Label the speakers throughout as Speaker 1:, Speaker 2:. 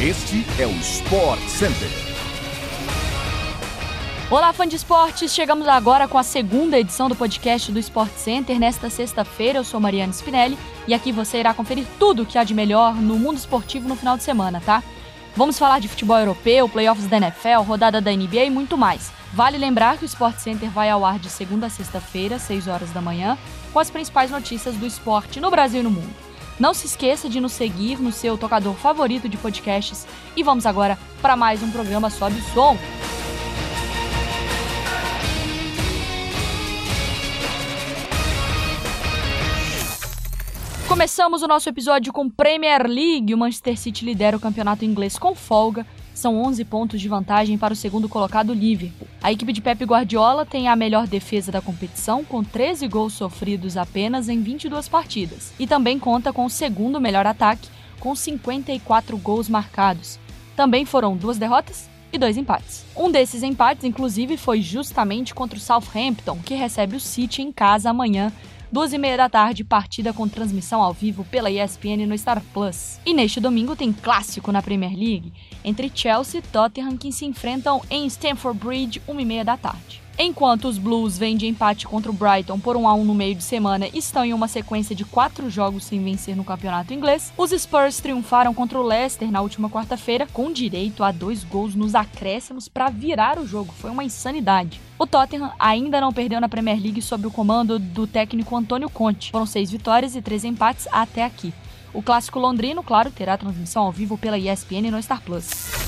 Speaker 1: Este é o Sport Center.
Speaker 2: Olá, fã de esportes! Chegamos agora com a segunda edição do podcast do Sport Center. Nesta sexta-feira, eu sou Mariana Spinelli e aqui você irá conferir tudo o que há de melhor no mundo esportivo no final de semana, tá? Vamos falar de futebol europeu, playoffs da NFL, rodada da NBA e muito mais. Vale lembrar que o Sport Center vai ao ar de segunda a sexta-feira, 6 horas da manhã, com as principais notícias do esporte no Brasil e no mundo. Não se esqueça de nos seguir no seu tocador favorito de podcasts e vamos agora para mais um programa Sobe o Som. Começamos o nosso episódio com Premier League. O Manchester City lidera o campeonato inglês com folga. São 11 pontos de vantagem para o segundo colocado Liverpool. A equipe de Pep Guardiola tem a melhor defesa da competição, com 13 gols sofridos apenas em 22 partidas. E também conta com o segundo melhor ataque, com 54 gols marcados. Também foram duas derrotas e dois empates. Um desses empates, inclusive, foi justamente contra o Southampton, que recebe o City em casa amanhã duas e meia da tarde, partida com transmissão ao vivo pela ESPN no Star Plus. E neste domingo tem clássico na Premier League entre Chelsea e Tottenham que se enfrentam em Stamford Bridge, uma e meia da tarde. Enquanto os Blues vêm de empate contra o Brighton por 1 a 1 no meio de semana e estão em uma sequência de quatro jogos sem vencer no campeonato inglês, os Spurs triunfaram contra o Leicester na última quarta-feira, com direito a dois gols nos acréscimos para virar o jogo. Foi uma insanidade. O Tottenham ainda não perdeu na Premier League sob o comando do técnico Antônio Conte. Foram seis vitórias e três empates até aqui. O clássico londrino, claro, terá transmissão ao vivo pela ESPN no Star Plus.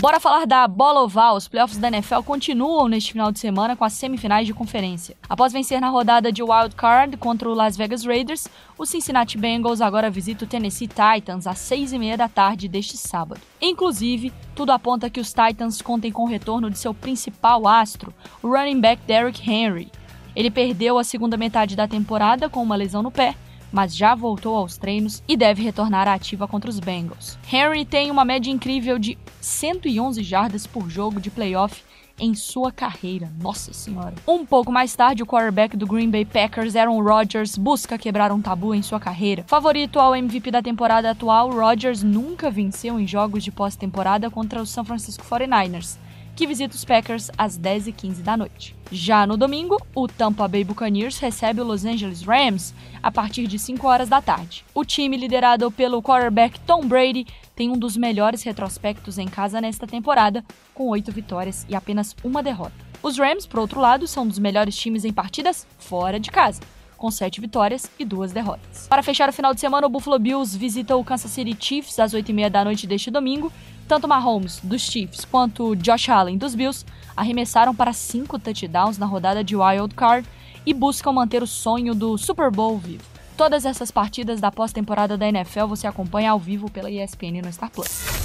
Speaker 2: Bora falar da bola oval. Os playoffs da NFL continuam neste final de semana com as semifinais de conferência. Após vencer na rodada de wild card contra o Las Vegas Raiders, o Cincinnati Bengals agora visita o Tennessee Titans às seis e meia da tarde deste sábado. Inclusive, tudo aponta que os Titans contem com o retorno de seu principal astro, o running back Derrick Henry. Ele perdeu a segunda metade da temporada com uma lesão no pé mas já voltou aos treinos e deve retornar à ativa contra os Bengals. Henry tem uma média incrível de 111 jardas por jogo de playoff em sua carreira. Nossa senhora. Um pouco mais tarde, o quarterback do Green Bay Packers, Aaron Rodgers, busca quebrar um tabu em sua carreira. Favorito ao MVP da temporada atual, Rodgers nunca venceu em jogos de pós-temporada contra os San Francisco 49ers que visita os Packers às 10h15 da noite. Já no domingo, o Tampa Bay Buccaneers recebe o Los Angeles Rams a partir de 5 horas da tarde. O time liderado pelo quarterback Tom Brady tem um dos melhores retrospectos em casa nesta temporada, com 8 vitórias e apenas uma derrota. Os Rams, por outro lado, são um dos melhores times em partidas fora de casa com sete vitórias e duas derrotas. Para fechar o final de semana, o Buffalo Bills visita o Kansas City Chiefs às 8h30 da noite deste domingo tanto Mahomes, dos Chiefs, quanto Josh Allen, dos Bills, arremessaram para cinco touchdowns na rodada de Wild Card e buscam manter o sonho do Super Bowl vivo. Todas essas partidas da pós-temporada da NFL você acompanha ao vivo pela ESPN no Star Plus.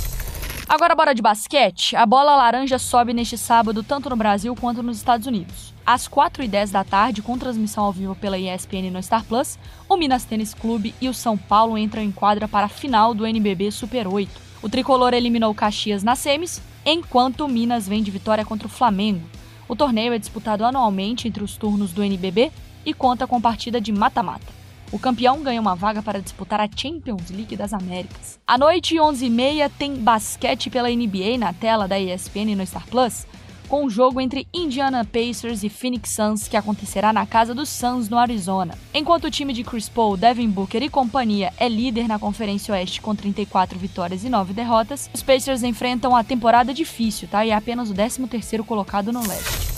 Speaker 2: Agora bora de basquete. A bola laranja sobe neste sábado tanto no Brasil quanto nos Estados Unidos. Às 4h10 da tarde, com transmissão ao vivo pela ESPN no Star Plus, o Minas Tênis Clube e o São Paulo entram em quadra para a final do NBB Super 8. O tricolor eliminou Caxias nas semis, enquanto o Minas vem de vitória contra o Flamengo. O torneio é disputado anualmente entre os turnos do NBB e conta com partida de mata-mata. O campeão ganha uma vaga para disputar a Champions League das Américas. À noite, 11h30, tem basquete pela NBA na tela da ESPN no Star Plus com o jogo entre Indiana Pacers e Phoenix Suns que acontecerá na casa dos Suns no Arizona. Enquanto o time de Chris Paul, Devin Booker e companhia é líder na Conferência Oeste com 34 vitórias e 9 derrotas, os Pacers enfrentam a temporada difícil, tá? E é apenas o 13º colocado no leste.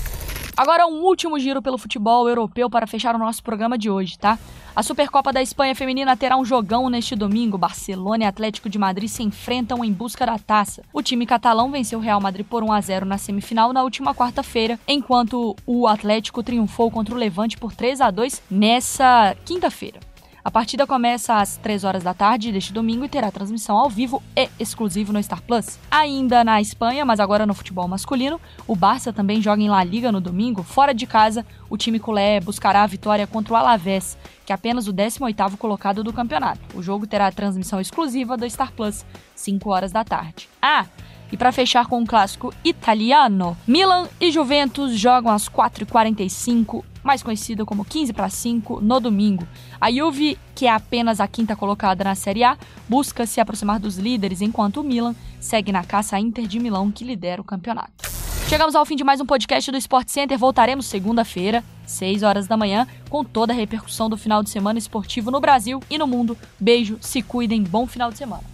Speaker 2: Agora um último giro pelo futebol europeu para fechar o nosso programa de hoje, tá? A Supercopa da Espanha Feminina terá um jogão neste domingo. Barcelona e Atlético de Madrid se enfrentam em busca da taça. O time catalão venceu o Real Madrid por 1 a 0 na semifinal na última quarta-feira, enquanto o Atlético triunfou contra o Levante por 3 a 2 nessa quinta-feira. A partida começa às 3 horas da tarde deste domingo e terá transmissão ao vivo e exclusivo no Star Plus. Ainda na Espanha, mas agora no futebol masculino, o Barça também joga em La Liga no domingo. Fora de casa, o time culé buscará a vitória contra o Alavés, que é apenas o 18º colocado do campeonato. O jogo terá transmissão exclusiva do Star Plus, 5 horas da tarde. Ah, E para fechar com um clássico italiano, Milan e Juventus jogam às 4h45, mais conhecido como 15 para 5, no domingo. A Juve, que é apenas a quinta colocada na Série A, busca se aproximar dos líderes, enquanto o Milan segue na caça à Inter de Milão, que lidera o campeonato. Chegamos ao fim de mais um podcast do Sport Center. Voltaremos segunda-feira, 6 horas da manhã, com toda a repercussão do final de semana esportivo no Brasil e no mundo. Beijo, se cuidem, bom final de semana.